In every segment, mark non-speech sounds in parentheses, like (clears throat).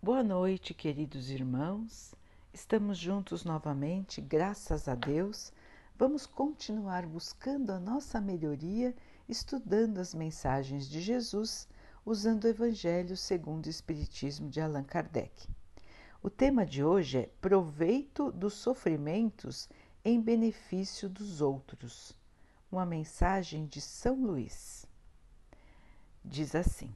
Boa noite, queridos irmãos. Estamos juntos novamente, graças a Deus. Vamos continuar buscando a nossa melhoria, estudando as mensagens de Jesus, usando o Evangelho segundo o Espiritismo de Allan Kardec. O tema de hoje é Proveito dos sofrimentos em benefício dos outros. Uma mensagem de São Luís. Diz assim: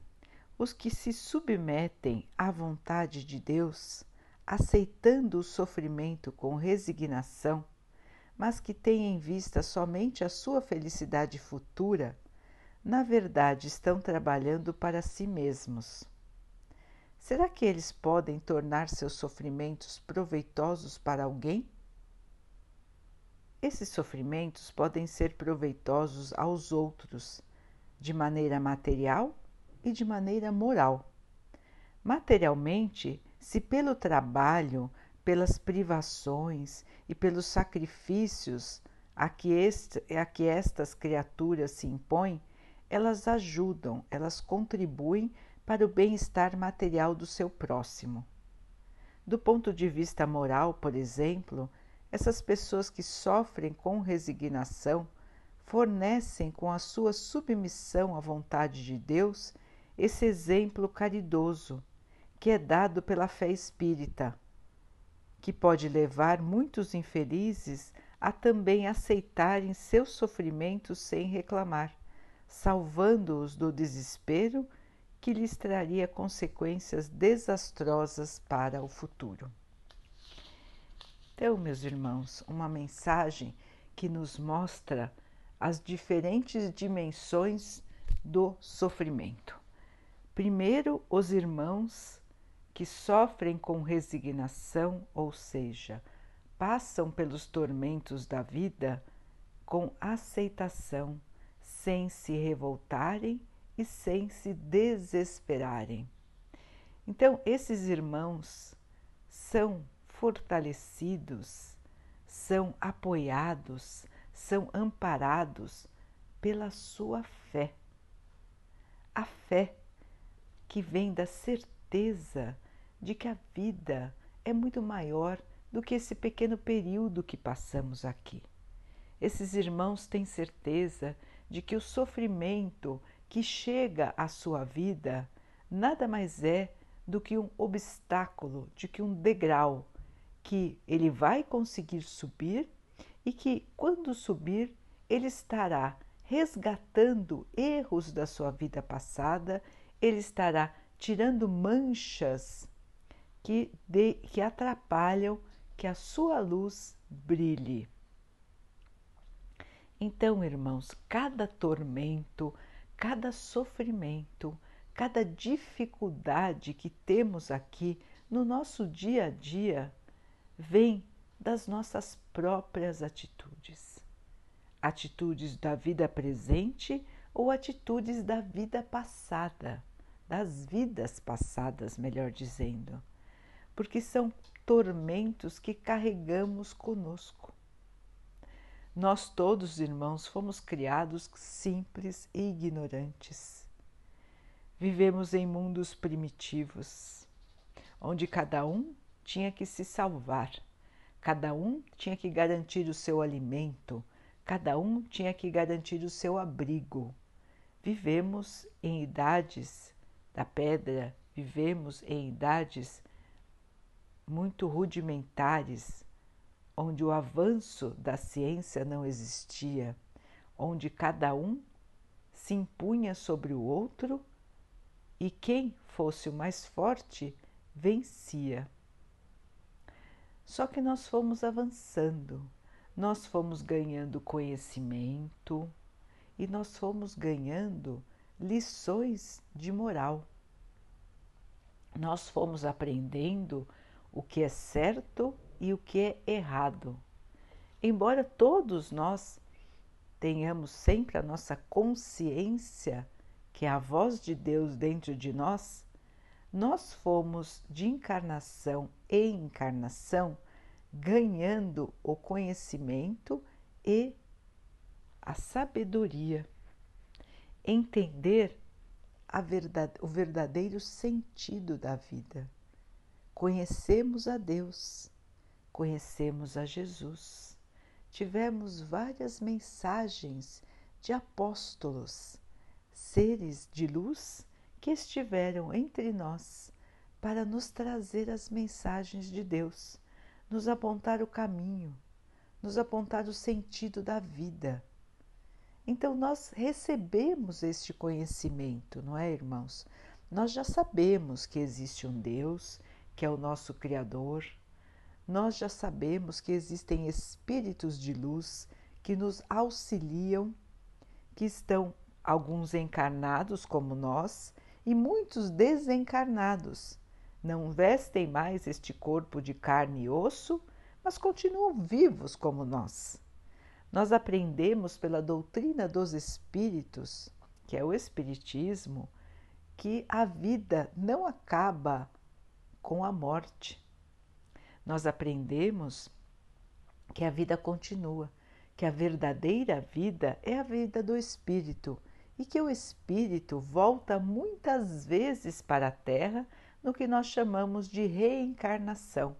os que se submetem à vontade de Deus, aceitando o sofrimento com resignação, mas que têm em vista somente a sua felicidade futura, na verdade estão trabalhando para si mesmos. Será que eles podem tornar seus sofrimentos proveitosos para alguém? Esses sofrimentos podem ser proveitosos aos outros de maneira material e de maneira moral. Materialmente, se pelo trabalho, pelas privações e pelos sacrifícios a que, este, a que estas criaturas se impõem, elas ajudam, elas contribuem para o bem-estar material do seu próximo. Do ponto de vista moral, por exemplo, essas pessoas que sofrem com resignação fornecem com a sua submissão à vontade de Deus esse exemplo caridoso que é dado pela fé espírita, que pode levar muitos infelizes a também aceitarem seus sofrimentos sem reclamar, salvando-os do desespero que lhes traria consequências desastrosas para o futuro. Então, meus irmãos, uma mensagem que nos mostra as diferentes dimensões do sofrimento. Primeiro, os irmãos que sofrem com resignação, ou seja, passam pelos tormentos da vida com aceitação, sem se revoltarem e sem se desesperarem. Então, esses irmãos são fortalecidos, são apoiados, são amparados pela sua fé. A fé que vem da certeza de que a vida é muito maior do que esse pequeno período que passamos aqui. Esses irmãos têm certeza de que o sofrimento que chega à sua vida nada mais é do que um obstáculo, de que um degrau que ele vai conseguir subir e que, quando subir, ele estará resgatando erros da sua vida passada ele estará tirando manchas que, de, que atrapalham que a sua luz brilhe. Então, irmãos, cada tormento, cada sofrimento, cada dificuldade que temos aqui no nosso dia a dia vem das nossas próprias atitudes. Atitudes da vida presente ou atitudes da vida passada das vidas passadas, melhor dizendo, porque são tormentos que carregamos conosco. Nós todos, irmãos, fomos criados simples e ignorantes. Vivemos em mundos primitivos, onde cada um tinha que se salvar, cada um tinha que garantir o seu alimento, cada um tinha que garantir o seu abrigo. Vivemos em idades da pedra, vivemos em idades muito rudimentares, onde o avanço da ciência não existia, onde cada um se impunha sobre o outro e quem fosse o mais forte vencia. Só que nós fomos avançando, nós fomos ganhando conhecimento e nós fomos ganhando lições de moral. Nós fomos aprendendo o que é certo e o que é errado. Embora todos nós tenhamos sempre a nossa consciência, que é a voz de Deus dentro de nós, nós fomos de encarnação em encarnação ganhando o conhecimento e a sabedoria entender verdade, o verdadeiro sentido da vida. conhecemos a Deus, conhecemos a Jesus. Tivemos várias mensagens de apóstolos, seres de luz que estiveram entre nós para nos trazer as mensagens de Deus, nos apontar o caminho, nos apontar o sentido da vida. Então, nós recebemos este conhecimento, não é, irmãos? Nós já sabemos que existe um Deus, que é o nosso Criador, nós já sabemos que existem espíritos de luz que nos auxiliam, que estão alguns encarnados como nós e muitos desencarnados. Não vestem mais este corpo de carne e osso, mas continuam vivos como nós. Nós aprendemos pela doutrina dos espíritos, que é o Espiritismo, que a vida não acaba com a morte. Nós aprendemos que a vida continua, que a verdadeira vida é a vida do espírito e que o espírito volta muitas vezes para a Terra no que nós chamamos de reencarnação.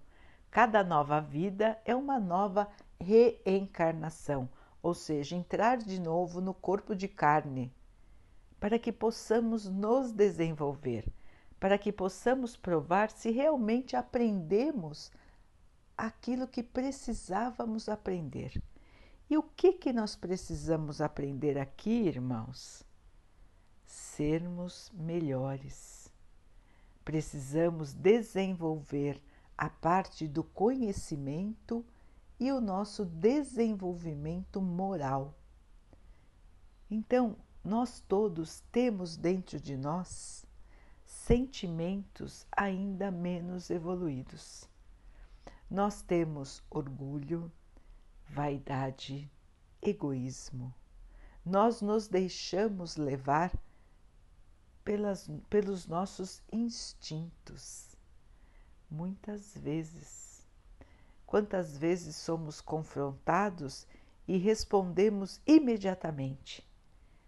Cada nova vida é uma nova reencarnação, ou seja, entrar de novo no corpo de carne, para que possamos nos desenvolver, para que possamos provar se realmente aprendemos aquilo que precisávamos aprender. E o que que nós precisamos aprender aqui, irmãos? Sermos melhores. Precisamos desenvolver a parte do conhecimento e o nosso desenvolvimento moral. Então, nós todos temos dentro de nós sentimentos ainda menos evoluídos. Nós temos orgulho, vaidade, egoísmo. Nós nos deixamos levar pelas, pelos nossos instintos muitas vezes. Quantas vezes somos confrontados e respondemos imediatamente,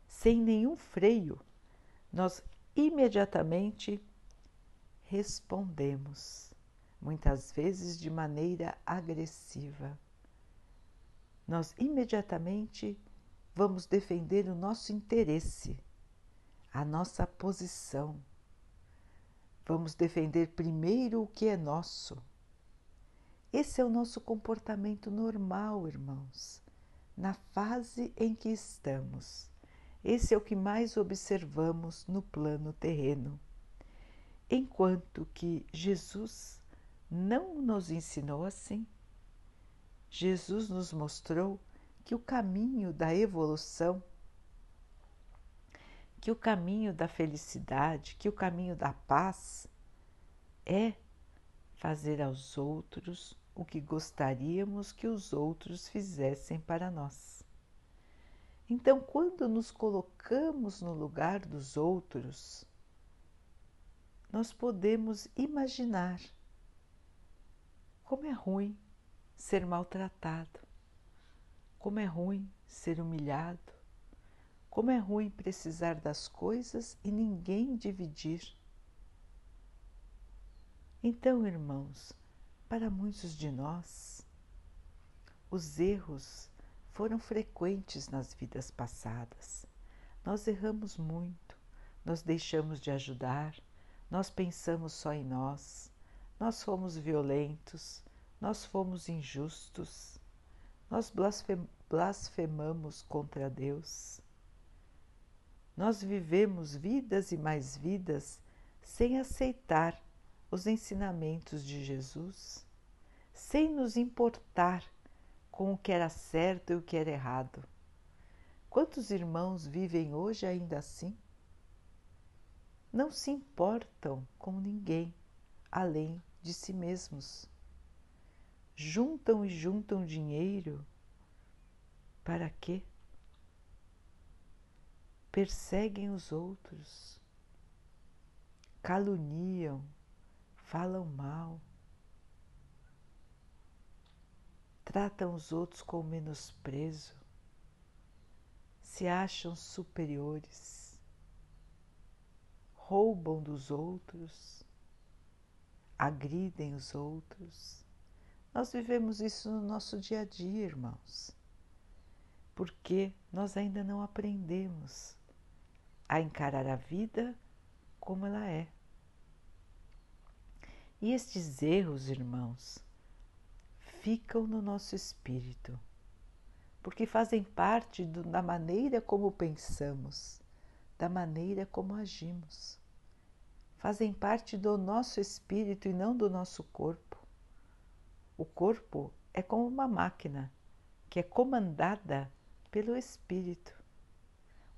sem nenhum freio, nós imediatamente respondemos, muitas vezes de maneira agressiva. Nós imediatamente vamos defender o nosso interesse, a nossa posição Vamos defender primeiro o que é nosso. Esse é o nosso comportamento normal, irmãos, na fase em que estamos. Esse é o que mais observamos no plano terreno. Enquanto que Jesus não nos ensinou assim, Jesus nos mostrou que o caminho da evolução que o caminho da felicidade, que o caminho da paz é fazer aos outros o que gostaríamos que os outros fizessem para nós. Então, quando nos colocamos no lugar dos outros, nós podemos imaginar como é ruim ser maltratado, como é ruim ser humilhado, como é ruim precisar das coisas e ninguém dividir. Então, irmãos, para muitos de nós, os erros foram frequentes nas vidas passadas. Nós erramos muito, nós deixamos de ajudar, nós pensamos só em nós, nós fomos violentos, nós fomos injustos, nós blasfemamos contra Deus. Nós vivemos vidas e mais vidas sem aceitar os ensinamentos de Jesus, sem nos importar com o que era certo e o que era errado. Quantos irmãos vivem hoje ainda assim? Não se importam com ninguém além de si mesmos. Juntam e juntam dinheiro para quê? perseguem os outros, caluniam, falam mal, tratam os outros com menosprezo, se acham superiores, roubam dos outros, agridem os outros. Nós vivemos isso no nosso dia a dia, irmãos, porque nós ainda não aprendemos a encarar a vida como ela é. E estes erros, irmãos, ficam no nosso espírito, porque fazem parte do, da maneira como pensamos, da maneira como agimos. Fazem parte do nosso espírito e não do nosso corpo. O corpo é como uma máquina que é comandada pelo espírito.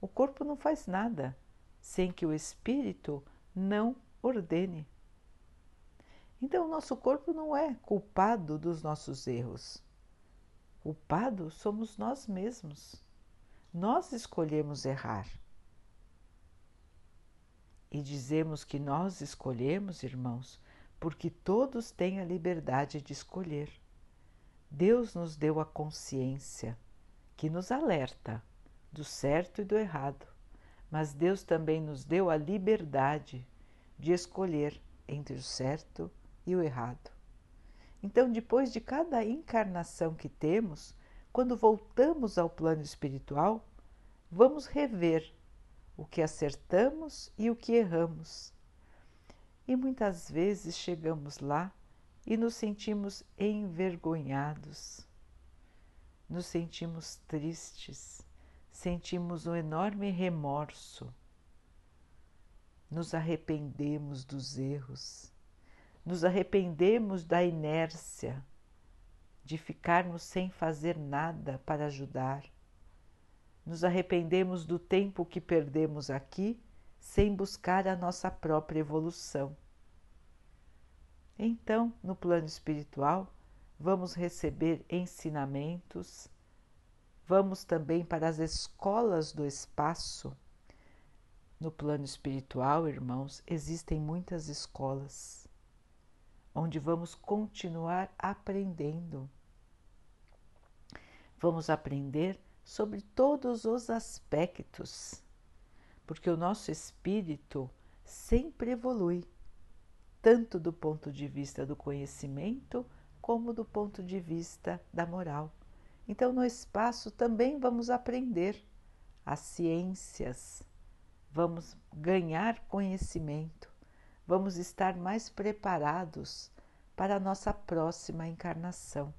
O corpo não faz nada sem que o espírito não ordene. Então, o nosso corpo não é culpado dos nossos erros. Culpado somos nós mesmos. Nós escolhemos errar. E dizemos que nós escolhemos, irmãos, porque todos têm a liberdade de escolher. Deus nos deu a consciência que nos alerta do certo e do errado, mas Deus também nos deu a liberdade de escolher entre o certo e o errado. Então, depois de cada encarnação que temos, quando voltamos ao plano espiritual, vamos rever o que acertamos e o que erramos. E muitas vezes chegamos lá e nos sentimos envergonhados, nos sentimos tristes, sentimos um enorme remorso, nos arrependemos dos erros nos arrependemos da inércia, de ficarmos sem fazer nada para ajudar. Nos arrependemos do tempo que perdemos aqui sem buscar a nossa própria evolução. Então, no plano espiritual, vamos receber ensinamentos, vamos também para as escolas do espaço. No plano espiritual, irmãos, existem muitas escolas onde vamos continuar aprendendo. Vamos aprender sobre todos os aspectos, porque o nosso espírito sempre evolui, tanto do ponto de vista do conhecimento como do ponto de vista da moral. Então, no espaço também vamos aprender as ciências, vamos ganhar conhecimento vamos estar mais preparados para a nossa próxima encarnação.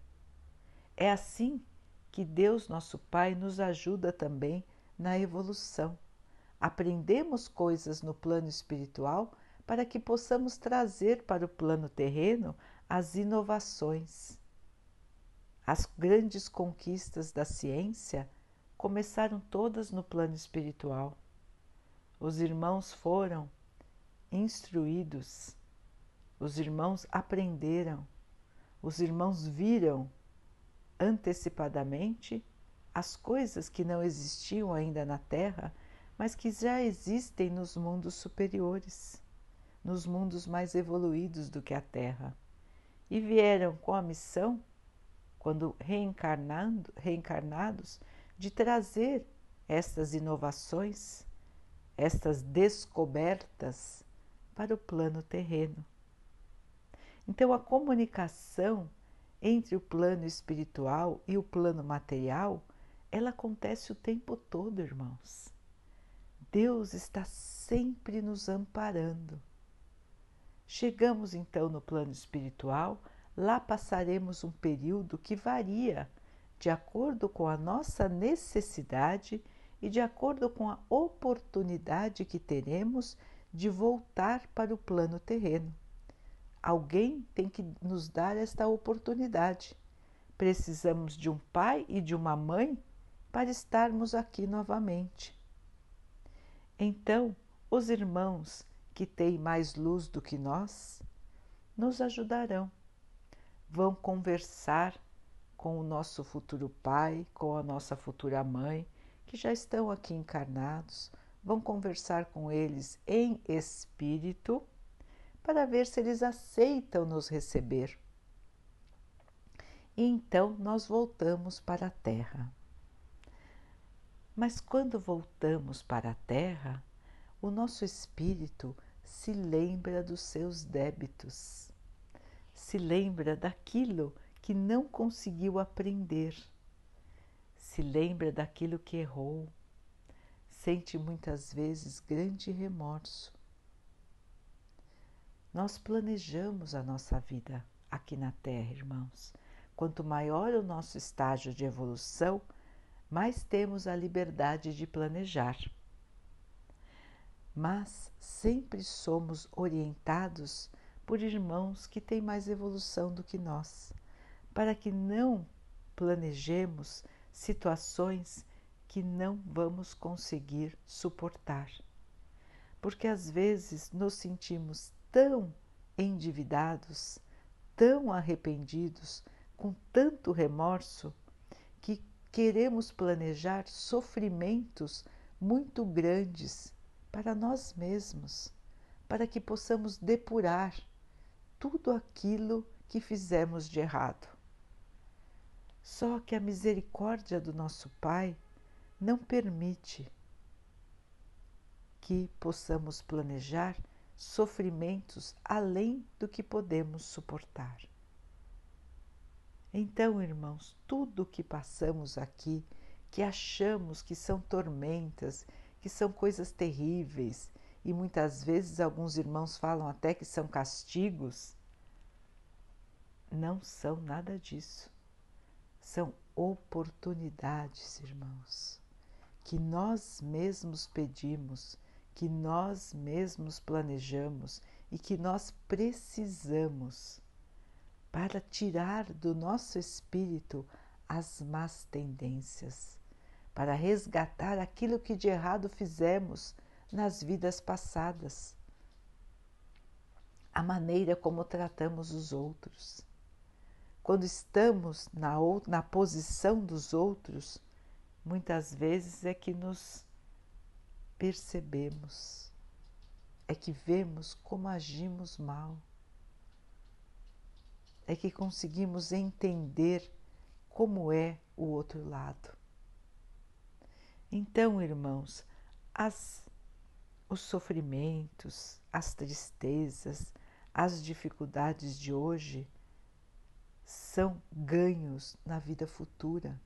É assim que Deus, nosso Pai, nos ajuda também na evolução. Aprendemos coisas no plano espiritual para que possamos trazer para o plano terreno as inovações. As grandes conquistas da ciência começaram todas no plano espiritual. Os irmãos foram instruídos, os irmãos aprenderam, os irmãos viram antecipadamente as coisas que não existiam ainda na Terra, mas que já existem nos mundos superiores, nos mundos mais evoluídos do que a Terra. E vieram com a missão, quando reencarnando, reencarnados, de trazer estas inovações, estas descobertas para o plano terreno. Então, a comunicação entre o plano espiritual e o plano material, ela acontece o tempo todo, irmãos. Deus está sempre nos amparando. Chegamos então no plano espiritual, lá passaremos um período que varia de acordo com a nossa necessidade e de acordo com a oportunidade que teremos de voltar para o plano terreno. Alguém tem que nos dar esta oportunidade. Precisamos de um pai e de uma mãe para estarmos aqui novamente. Então, os irmãos que têm mais luz do que nós nos ajudarão. Vão conversar com o nosso futuro pai, com a nossa futura mãe, que já estão aqui encarnados, vão conversar com eles em espírito para ver se eles aceitam nos receber. E então nós voltamos para a Terra. Mas quando voltamos para a Terra, o nosso espírito se lembra dos seus débitos. se lembra daquilo que não conseguiu aprender, se lembra daquilo que errou, sente muitas vezes grande remorso. Nós planejamos a nossa vida aqui na Terra, irmãos. Quanto maior o nosso estágio de evolução, mais temos a liberdade de planejar. Mas sempre somos orientados por irmãos que têm mais evolução do que nós, para que não planejemos situações que não vamos conseguir suportar. Porque às vezes nos sentimos tão endividados, tão arrependidos, com tanto remorso, que queremos planejar sofrimentos muito grandes para nós mesmos, para que possamos depurar tudo aquilo que fizemos de errado. Só que a misericórdia do nosso Pai não permite que possamos planejar sofrimentos além do que podemos suportar. Então, irmãos, tudo o que passamos aqui, que achamos que são tormentas, que são coisas terríveis, e muitas vezes alguns irmãos falam até que são castigos, não são nada disso. São oportunidades, irmãos, que nós mesmos pedimos, que nós mesmos planejamos e que nós precisamos para tirar do nosso espírito as más tendências, para resgatar aquilo que de errado fizemos nas vidas passadas, a maneira como tratamos os outros. Quando estamos na, na posição dos outros, muitas vezes é que nos percebemos, é que vemos como agimos mal é que conseguimos entender como é o outro lado. Então, irmãos, as, os sofrimentos, as tristezas, as dificuldades de hoje são ganhos na vida futura,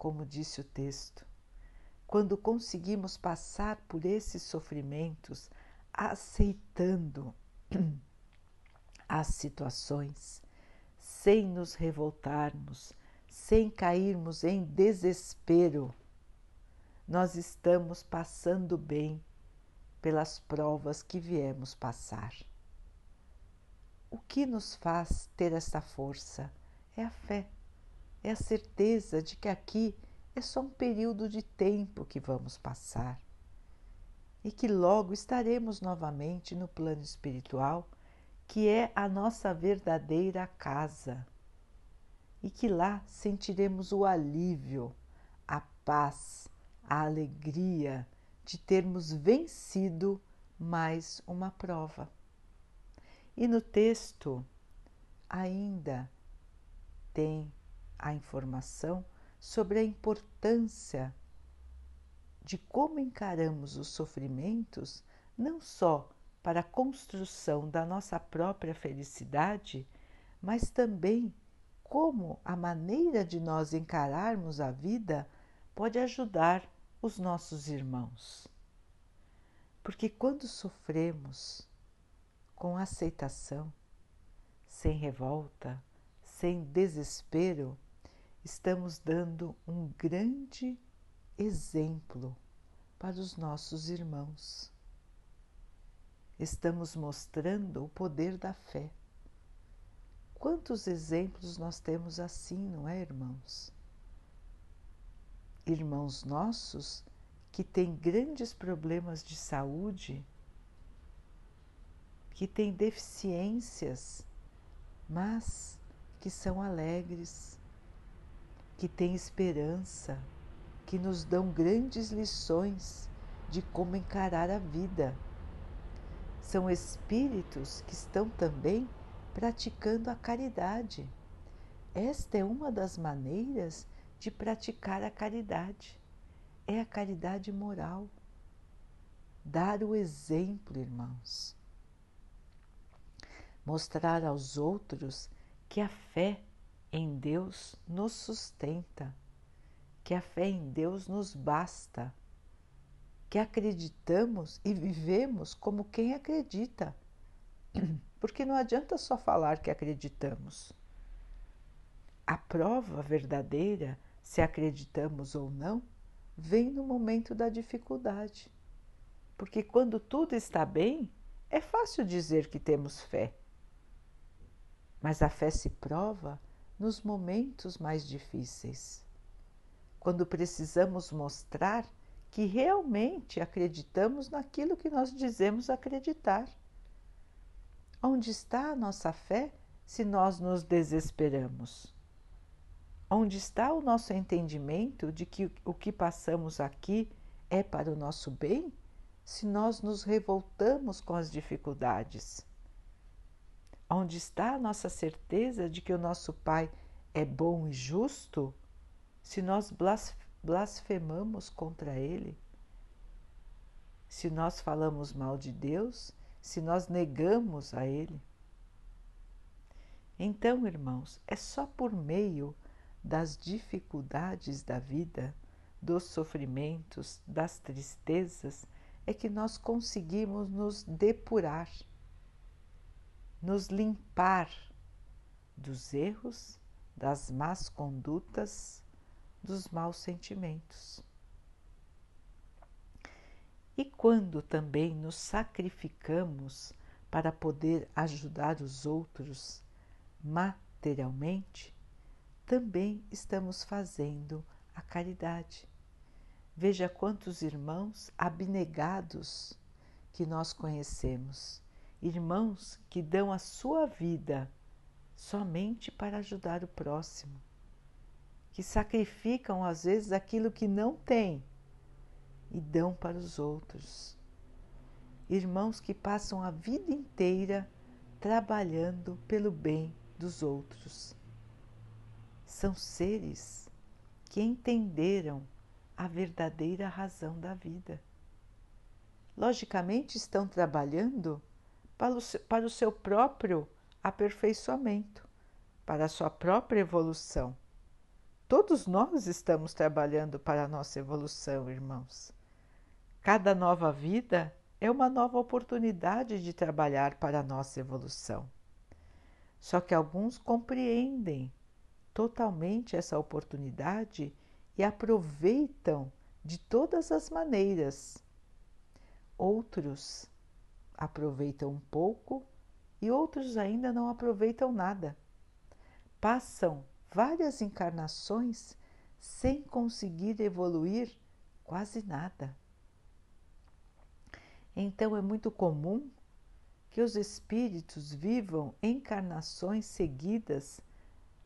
como disse o texto. Quando conseguimos passar por esses sofrimentos, aceitando (clears throat) as situações, sem nos revoltarmos, sem cairmos em desespero, nós estamos passando bem pelas provas que viemos passar. O que nos faz ter essa força é a fé, é a certeza de que aqui é só um período de tempo que vamos passar e que logo estaremos novamente no plano espiritual que é a nossa verdadeira casa e que lá sentiremos o alívio, a paz, a alegria de termos vencido mais uma prova. E no texto ainda tem a informação sobre a importância de como encaramos os sofrimentos, não só para a construção da nossa própria felicidade, mas também como a maneira de nós encararmos a vida pode ajudar os nossos irmãos. Porque quando sofremos com aceitação, sem revolta, sem desespero, estamos dando um grande exemplo para os nossos irmãos estamos mostrando o poder da fé. Quantos exemplos nós temos assim, não é, irmãos? Irmãos nossos que têm grandes problemas de saúde, que têm deficiências, mas que são alegres, que têm esperança, que nos dão grandes lições de como encarar a vida são espíritos que estão também praticando a caridade. Esta é uma das maneiras de praticar a caridade. É a caridade moral. Dar o exemplo, irmãos. Mostrar aos outros que a fé em Deus nos sustenta, que a fé em Deus nos basta, que acreditamos e vivemos como quem acredita. (clears throat) Porque não adianta só falar que acreditamos. A prova verdadeira, se acreditamos ou não, vem no momento da dificuldade. Porque quando tudo está bem, é fácil dizer que temos fé. Mas a fé se prova nos momentos mais difíceis, quando precisamos mostrar que realmente acreditamos naquilo que nós dizemos acreditar. Onde está a nossa fé se nós nos desesperamos? Onde está o nosso entendimento de que o que passamos aqui é para o nosso bem se nós nos revoltamos com as dificuldades? Onde está a nossa certeza de que o nosso Pai é bom e justo se nós blasfemamos contra Ele? Se nós falamos mal de Deus, se nós negamos a Ele? Então, irmãos, é só por meio das dificuldades da vida, dos sofrimentos, das tristezas, é que nós conseguimos nos depurar nos limpar dos erros, das más condutas, dos maus sentimentos. E quando também nos sacrificamos para poder ajudar os outros materialmente, também estamos fazendo a caridade. Veja quantos irmãos abnegados que nós conhecemos irmãos que dão a sua vida somente para ajudar o próximo, que sacrificam às vezes aquilo que não têm e dão para os outros. Irmãos que passam a vida inteira trabalhando pelo bem dos outros. São seres que entenderam a verdadeira razão da vida. Logicamente, estão trabalhando para o, seu, para o seu próprio aperfeiçoamento, para a sua própria evolução. Todos nós estamos trabalhando para a nossa evolução, irmãos. Cada nova vida é uma nova oportunidade de trabalhar para a nossa evolução. Só que alguns compreendem totalmente essa oportunidade e aproveitam de todas as maneiras. Outros aproveitam um pouco e outros ainda não aproveitam nada. Passam várias encarnações sem conseguir evoluir quase nada. Então é muito comum que os espíritos vivam encarnações seguidas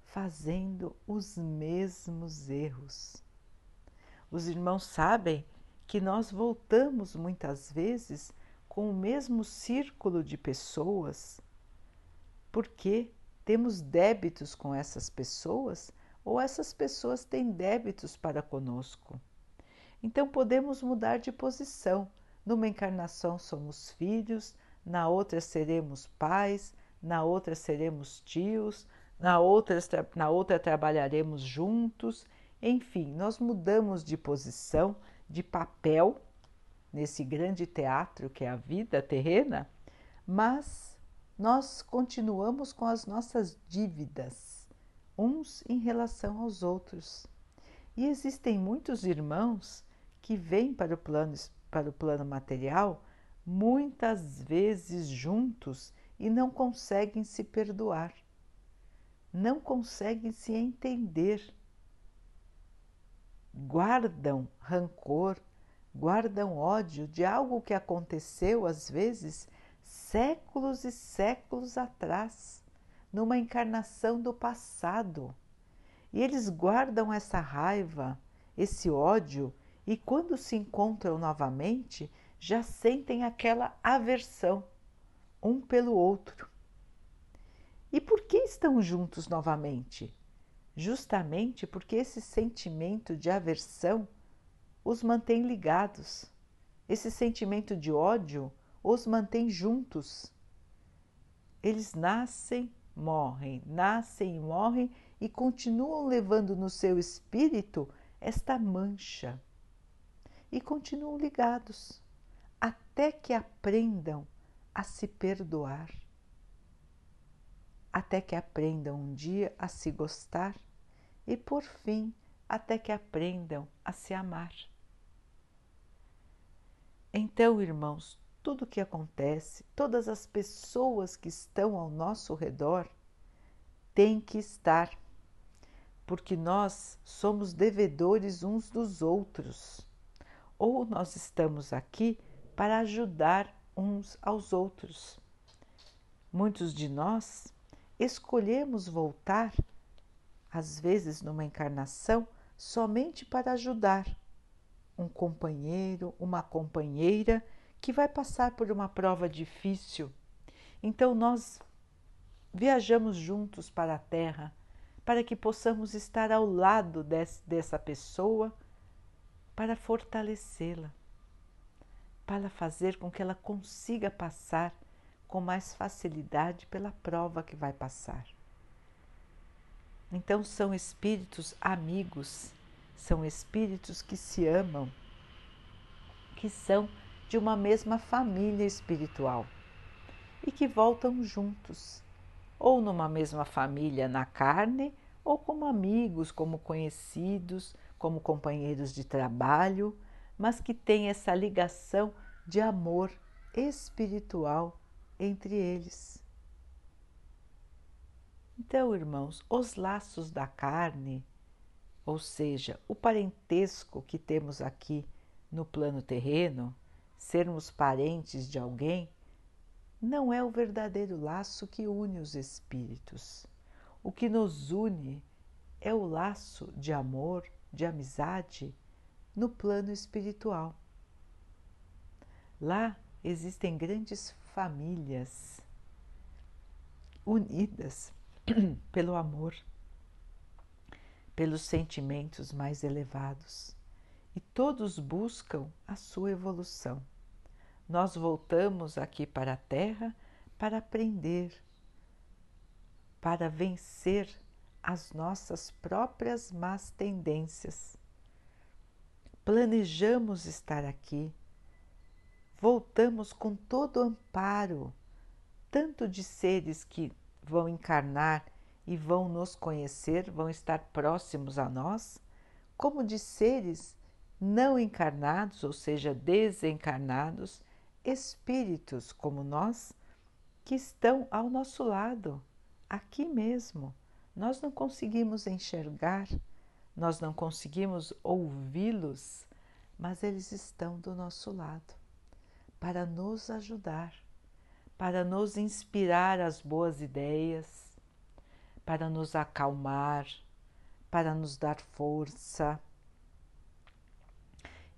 fazendo os mesmos erros. Os irmãos sabem que nós voltamos muitas vezes com o mesmo círculo de pessoas, porque temos débitos com essas pessoas ou essas pessoas têm débitos para conosco. Então podemos mudar de posição. Numa encarnação somos filhos, na outra seremos pais, na outra seremos tios, na outra, na outra trabalharemos juntos. Enfim, nós mudamos de posição, de papel nesse grande teatro que é a vida terrena, mas nós continuamos com as nossas dívidas, uns em relação aos outros. E existem muitos irmãos que vêm para o plano, para o plano material muitas vezes juntos e não conseguem se perdoar, não conseguem se entender, guardam rancor, guardam ódio de algo que aconteceu, às vezes, séculos e séculos atrás, numa encarnação do passado. E eles guardam essa raiva, esse ódio, e quando se encontram novamente, já sentem aquela aversão um pelo outro. E por que estão juntos novamente? Justamente porque esse sentimento de aversão os mantém ligados. Esse sentimento de ódio os mantém juntos. Eles nascem morrem, nascem e morrem e continuam levando no seu espírito esta mancha e continuam ligados até que aprendam a se perdoar, até que aprendam um dia a se gostar e, por fim, até que aprendam a se amar. Então, irmãos, tudo o que acontece, todas as pessoas que estão ao nosso redor têm que estar, porque nós somos devedores uns dos outros. Ou nós estamos aqui para ajudar uns aos outros. Muitos de nós escolhemos voltar, às vezes numa encarnação, somente para ajudar um companheiro, uma companheira que vai passar por uma prova difícil. Então nós viajamos juntos para a Terra para que possamos estar ao lado desse, dessa pessoa para fortalecê-la, para fazer com que ela consiga passar com mais facilidade pela prova que vai passar. Então são espíritos amigos, são espíritos que se amam, que são de uma mesma família espiritual e que voltam juntos, ou numa mesma família na carne, ou como amigos, como conhecidos, como companheiros de trabalho, mas que têm essa ligação de amor espiritual entre eles. Então, irmãos, os laços da carne, ou seja, o parentesco que temos aqui no plano terreno, sermos parentes de alguém, não é o verdadeiro laço que une os espíritos. O que nos une é o laço de amor, de amizade no plano espiritual. Lá existem grandes famílias unidas (clears throat) pelo amor, pelos sentimentos mais elevados, e todos buscam a sua evolução. Nós voltamos aqui para a Terra para aprender, para vencer as nossas próprias más tendências. Planejamos estar aqui, voltamos com todo o amparo, tanto de seres que vão encarnar e vão nos conhecer, vão estar próximos a nós, como de seres não encarnados, ou seja, desencarnados, espíritos como nós que estão ao nosso lado, aqui mesmo. Nós não conseguimos enxergar, nós não conseguimos ouvi-los, mas eles estão do nosso lado para nos ajudar, para nos inspirar as boas ideias, para nos acalmar, para nos dar força.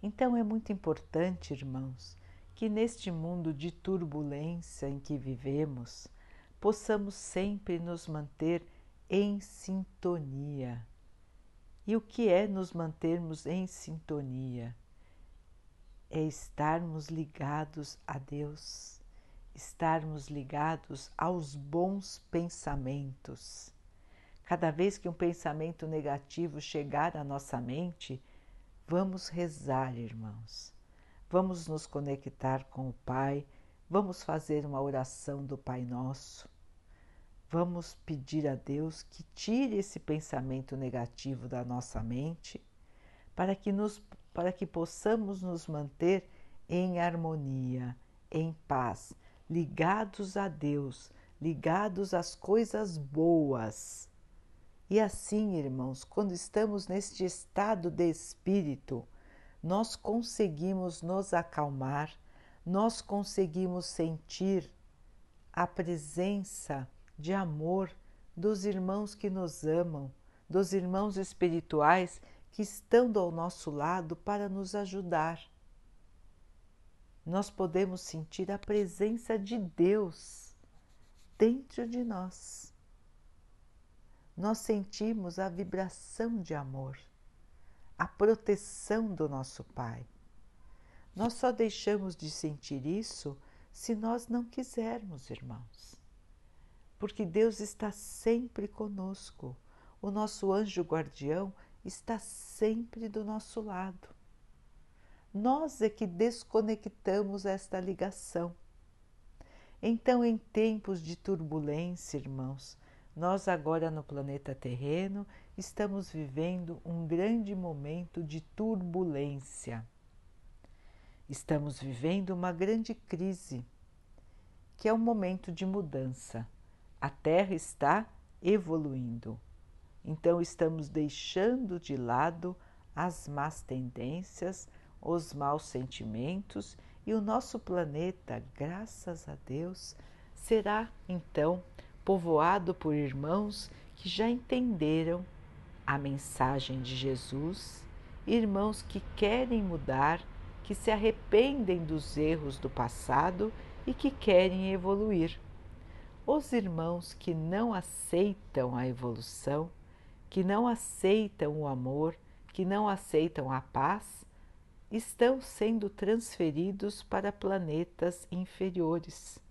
Então é muito importante, irmãos, que neste mundo de turbulência em que vivemos, possamos sempre nos manter em sintonia. E o que é nos mantermos em sintonia? É estarmos ligados a Deus, estarmos ligados aos bons pensamentos. Cada vez que um pensamento negativo chegar à nossa mente, vamos rezar, irmãos Vamos nos conectar com o Pai, vamos fazer uma oração do Pai Nosso. Vamos pedir a Deus que tire esse pensamento negativo da nossa mente, para que, nos, para que possamos nos manter em harmonia, em paz, ligados a Deus, ligados às coisas boas. E assim, irmãos, quando estamos neste estado de espírito, nós conseguimos nos acalmar, nós conseguimos sentir a presença de amor dos irmãos que nos amam, dos irmãos espirituais que estão ao nosso lado para nos ajudar. Nós podemos sentir a presença de Deus dentro de nós. Nós sentimos a vibração de amor a proteção do nosso Pai. Nós só deixamos de sentir isso se nós não quisermos, irmãos. porque Deus está sempre conosco. O nosso anjo guardião está sempre do nosso lado. Nós é que desconectamos esta ligação. Então, em tempos de turbulência, irmãos, nós agora no planeta terreno estamos vivendo um grande momento de turbulência. Estamos vivendo uma grande crise, que é um momento de mudança. A Terra está evoluindo. Então, estamos deixando de lado as más tendências, os maus sentimentos e o nosso planeta, graças a Deus, será então povoado por irmãos que já entenderam a mensagem de Jesus, irmãos que querem mudar, que se arrependem dos erros do passado e que querem evoluir. Os irmãos que não aceitam a evolução, que não aceitam o amor, que não aceitam a paz, estão sendo transferidos para planetas inferiores,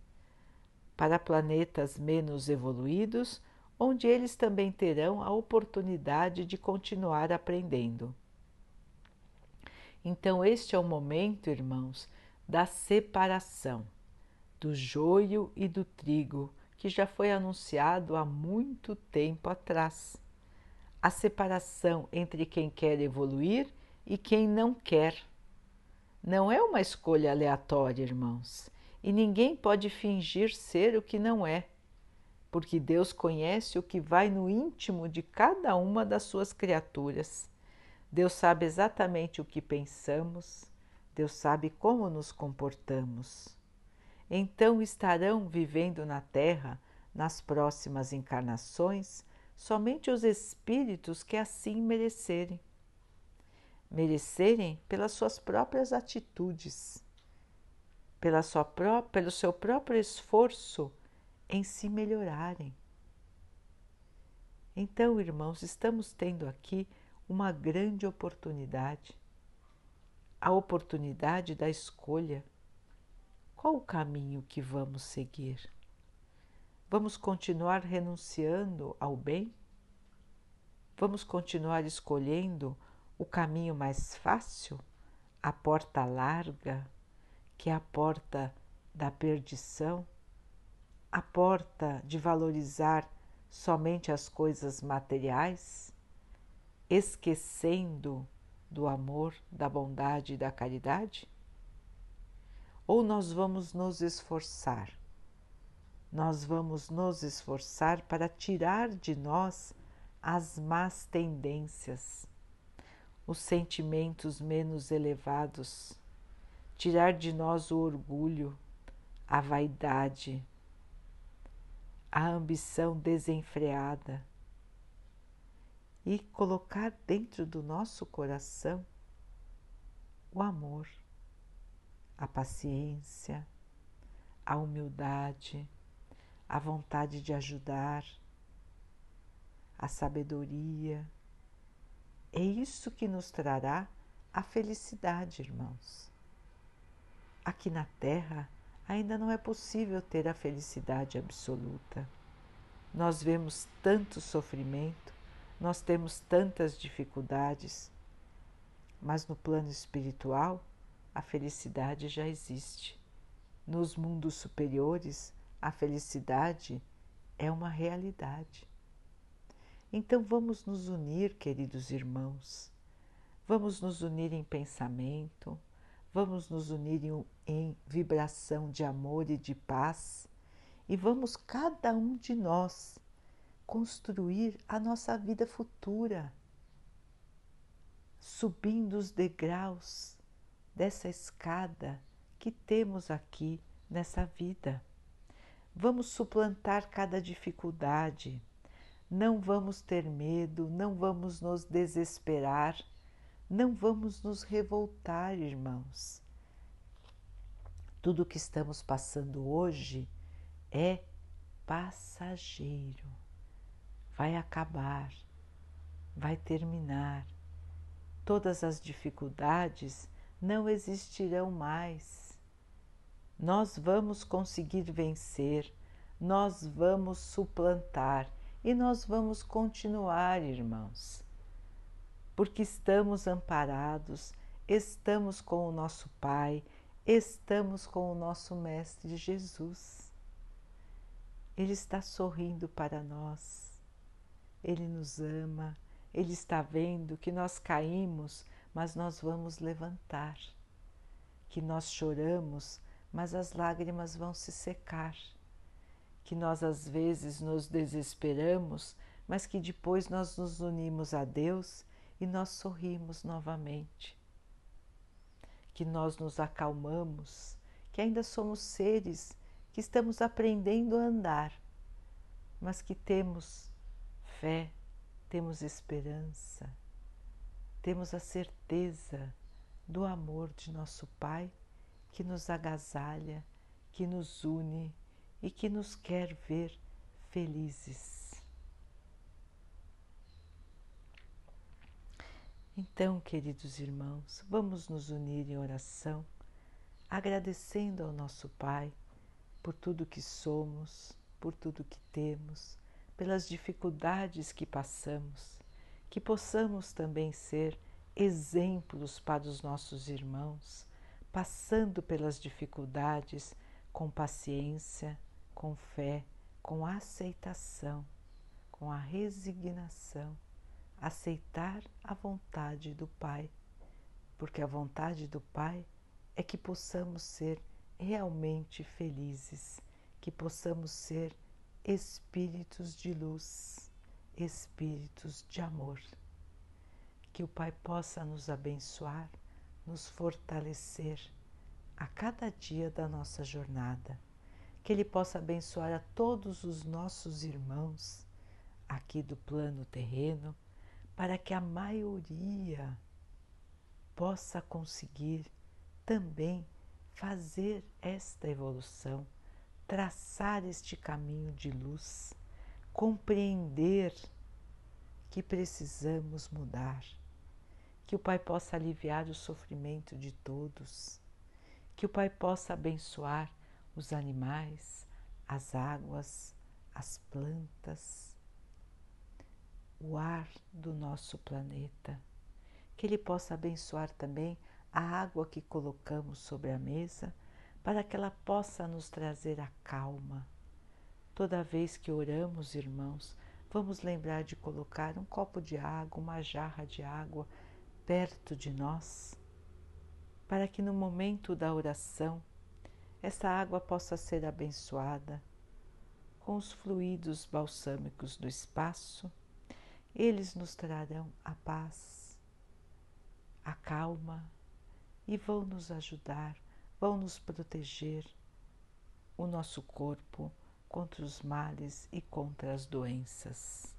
para planetas menos evoluídos, onde eles também terão a oportunidade de continuar aprendendo. Então, este é o momento, irmãos, da separação do joio e do trigo, que já foi anunciado há muito tempo atrás. A separação entre quem quer evoluir e quem não quer. Não é uma escolha aleatória, irmãos, e ninguém pode fingir ser o que não é, porque Deus conhece o que vai no íntimo de cada uma das suas criaturas. Deus sabe exatamente o que pensamos, Deus sabe como nos comportamos. Então estarão vivendo na Terra, nas próximas encarnações, somente os espíritos que assim merecerem merecerem pelas suas próprias atitudes, pela sua pró pelo seu próprio esforço em se melhorarem. Então, irmãos, estamos tendo aqui uma grande oportunidade a oportunidade da escolha. Qual o caminho que vamos seguir? Vamos continuar renunciando ao bem? Vamos continuar escolhendo o caminho mais fácil, a porta larga, que é a porta da perdição, a porta de valorizar somente as coisas materiais, esquecendo do amor, da bondade e da caridade? Ou nós vamos nos esforçar? Nós vamos nos esforçar para tirar de nós as más tendências os sentimentos menos elevados, tirar de nós o orgulho, a vaidade, a ambição desenfreada e colocar dentro do nosso coração o amor, a paciência, a humildade, a vontade de ajudar, a sabedoria é isso que nos trará a felicidade, irmãos. Aqui na Terra ainda não é possível ter a felicidade absoluta. Nós vemos tanto sofrimento, nós temos tantas dificuldades, mas no plano espiritual a felicidade já existe. Nos mundos superiores, a felicidade é uma realidade. Então vamos nos unir, queridos irmãos, vamos nos unir em pensamento, vamos nos unir em, em vibração de amor e de paz e vamos cada um de nós construir a nossa vida futura, subindo os degraus dessa escada que temos aqui nessa vida. Vamos suplantar cada dificuldade não vamos ter medo, não vamos nos desesperar, não vamos nos revoltar, irmãos. Tudo o que estamos passando hoje é passageiro, vai acabar, vai terminar. Todas as dificuldades não existirão mais. Nós vamos conseguir vencer, nós vamos suplantar e nós vamos continuar, irmãos, porque estamos amparados, estamos com o nosso Pai, estamos com o nosso Mestre Jesus. Ele está sorrindo para nós, ele nos ama, ele está vendo que nós caímos, mas nós vamos levantar, que nós choramos, mas as lágrimas vão se secar. Que nós às vezes nos desesperamos, mas que depois nós nos unimos a Deus e nós sorrimos novamente. Que nós nos acalmamos, que ainda somos seres que estamos aprendendo a andar, mas que temos fé, temos esperança, temos a certeza do amor de nosso Pai que nos agasalha, que nos une e que nos quer ver felizes. Então, queridos irmãos, vamos nos unir em oração, agradecendo ao nosso Pai por tudo que somos, por tudo que temos, pelas dificuldades que passamos, que possamos também ser exemplos para os nossos irmãos, passando pelas dificuldades com paciência, com fé, com aceitação, com a resignação, aceitar a vontade do Pai, porque a vontade do Pai é que possamos ser realmente felizes, que possamos ser espíritos de luz, espíritos de amor. Que o Pai possa nos abençoar, nos fortalecer a cada dia da nossa jornada que Ele possa abençoar a todos os nossos irmãos aqui do plano terreno, para que a maioria possa conseguir também fazer esta evolução, traçar este caminho de luz, compreender que precisamos mudar, que o Pai possa aliviar o sofrimento de todos, que o Pai possa abençoar os animais, as águas, as plantas, o ar do nosso planeta. Que Ele possa abençoar também a água que colocamos sobre a mesa, para que ela possa nos trazer a calma. Toda vez que oramos, irmãos, vamos lembrar de colocar um copo de água, uma jarra de água perto de nós, para que no momento da oração essa água possa ser abençoada com os fluidos balsâmicos do espaço, eles nos trarão a paz, a calma e vão nos ajudar, vão nos proteger o nosso corpo contra os males e contra as doenças.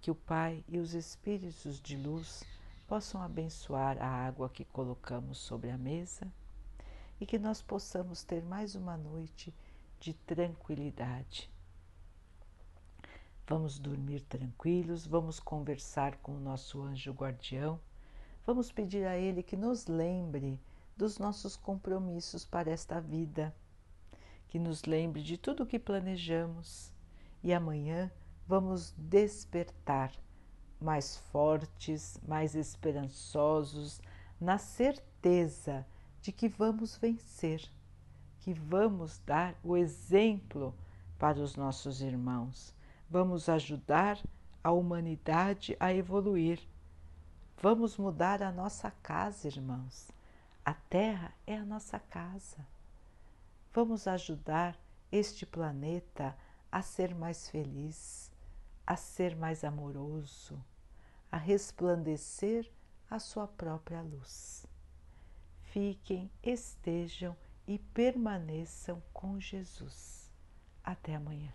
Que o Pai e os Espíritos de luz possam abençoar a água que colocamos sobre a mesa e que nós possamos ter mais uma noite de tranquilidade. Vamos dormir tranquilos, vamos conversar com o nosso anjo guardião, vamos pedir a ele que nos lembre dos nossos compromissos para esta vida, que nos lembre de tudo o que planejamos. E amanhã vamos despertar mais fortes, mais esperançosos, na certeza de que vamos vencer, que vamos dar o exemplo para os nossos irmãos, vamos ajudar a humanidade a evoluir. Vamos mudar a nossa casa, irmãos. A Terra é a nossa casa. Vamos ajudar este planeta a ser mais feliz, a ser mais amoroso, a resplandecer a sua própria luz fiquem, estejam e permaneçam com Jesus. Até amanhã.